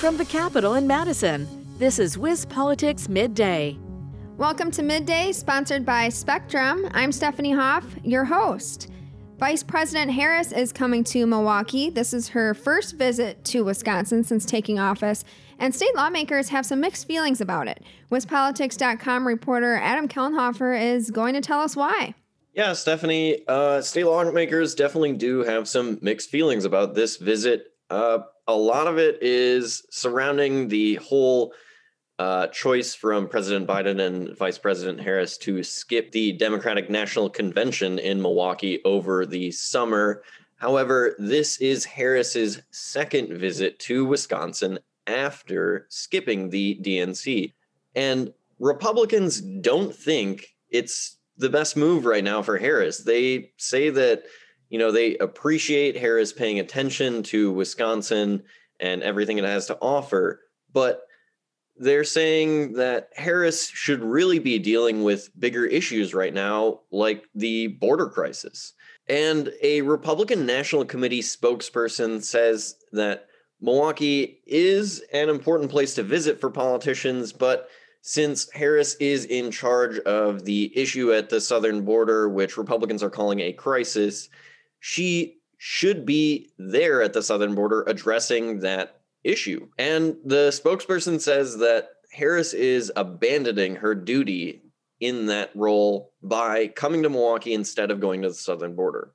From the Capitol in Madison, this is WisPolitics Midday. Welcome to Midday, sponsored by Spectrum. I'm Stephanie Hoff, your host. Vice President Harris is coming to Milwaukee. This is her first visit to Wisconsin since taking office, and state lawmakers have some mixed feelings about it. WisPolitics.com reporter Adam Kellenhofer is going to tell us why. Yeah, Stephanie, uh, state lawmakers definitely do have some mixed feelings about this visit. Uh, a lot of it is surrounding the whole uh, choice from President Biden and Vice President Harris to skip the Democratic National Convention in Milwaukee over the summer. However, this is Harris's second visit to Wisconsin after skipping the DNC. And Republicans don't think it's the best move right now for Harris. They say that you know, they appreciate Harris paying attention to Wisconsin and everything it has to offer, but they're saying that Harris should really be dealing with bigger issues right now, like the border crisis. And a Republican National Committee spokesperson says that Milwaukee is an important place to visit for politicians, but since Harris is in charge of the issue at the southern border, which Republicans are calling a crisis, she should be there at the southern border addressing that issue. And the spokesperson says that Harris is abandoning her duty in that role by coming to Milwaukee instead of going to the southern border.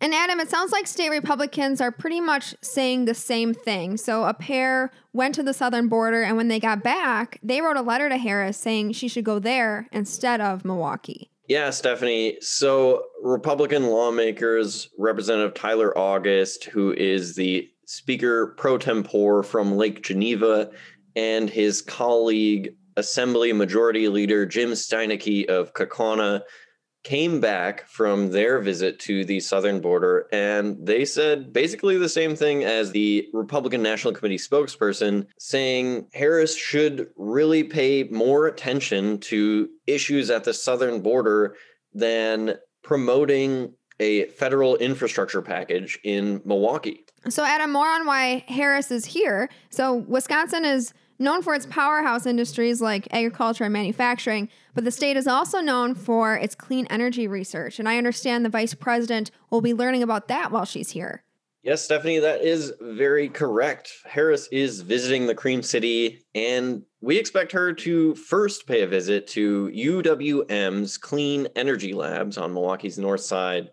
And Adam, it sounds like state Republicans are pretty much saying the same thing. So a pair went to the southern border, and when they got back, they wrote a letter to Harris saying she should go there instead of Milwaukee. Yeah, Stephanie. So, Republican lawmakers, Representative Tyler August, who is the Speaker pro tempore from Lake Geneva, and his colleague, Assembly Majority Leader Jim Steineke of Kaukauna, came back from their visit to the southern border and they said basically the same thing as the Republican National Committee spokesperson, saying Harris should really pay more attention to issues at the southern border than promoting a federal infrastructure package in Milwaukee. So, Adam, more on why Harris is here. So, Wisconsin is known for its powerhouse industries like agriculture and manufacturing, but the state is also known for its clean energy research. And I understand the vice president will be learning about that while she's here. Yes, Stephanie, that is very correct. Harris is visiting the Cream City, and we expect her to first pay a visit to UWM's Clean Energy Labs on Milwaukee's north side.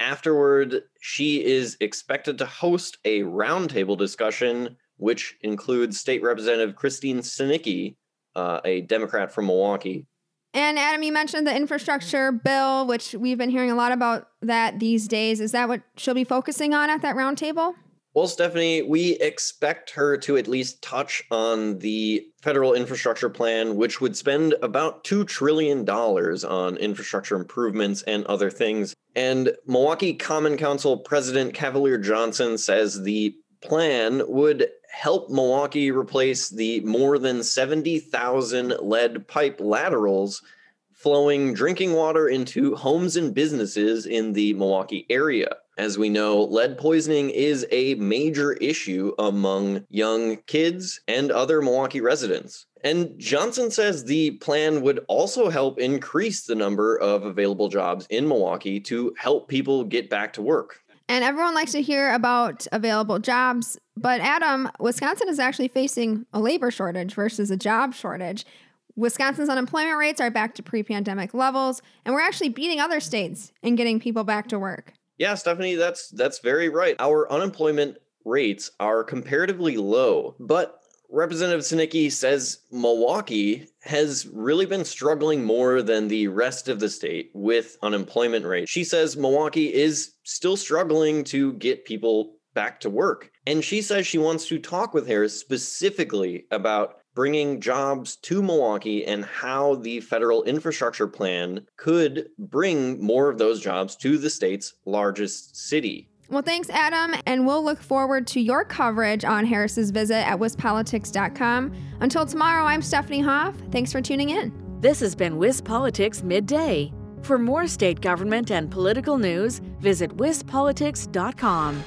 Afterward, she is expected to host a roundtable discussion which includes State Representative Christine Sinicki, uh, a Democrat from Milwaukee. And Adam, you mentioned the infrastructure bill, which we've been hearing a lot about that these days. Is that what she'll be focusing on at that roundtable? Well, Stephanie, we expect her to at least touch on the federal infrastructure plan, which would spend about $2 trillion on infrastructure improvements and other things. And Milwaukee Common Council President Cavalier Johnson says the plan would help Milwaukee replace the more than 70,000 lead pipe laterals flowing drinking water into homes and businesses in the Milwaukee area. As we know, lead poisoning is a major issue among young kids and other Milwaukee residents. And Johnson says the plan would also help increase the number of available jobs in Milwaukee to help people get back to work. And everyone likes to hear about available jobs. But Adam, Wisconsin is actually facing a labor shortage versus a job shortage. Wisconsin's unemployment rates are back to pre pandemic levels, and we're actually beating other states in getting people back to work. Yeah, Stephanie, that's that's very right. Our unemployment rates are comparatively low, but Representative Sinicki says Milwaukee has really been struggling more than the rest of the state with unemployment rate. She says Milwaukee is still struggling to get people back to work. And she says she wants to talk with Harris specifically about bringing jobs to Milwaukee and how the federal infrastructure plan could bring more of those jobs to the state's largest city. Well, thanks, Adam, and we'll look forward to your coverage on Harris's visit at WisPolitics.com. Until tomorrow, I'm Stephanie Hoff. Thanks for tuning in. This has been WisPolitics Midday. For more state government and political news, visit WisPolitics.com.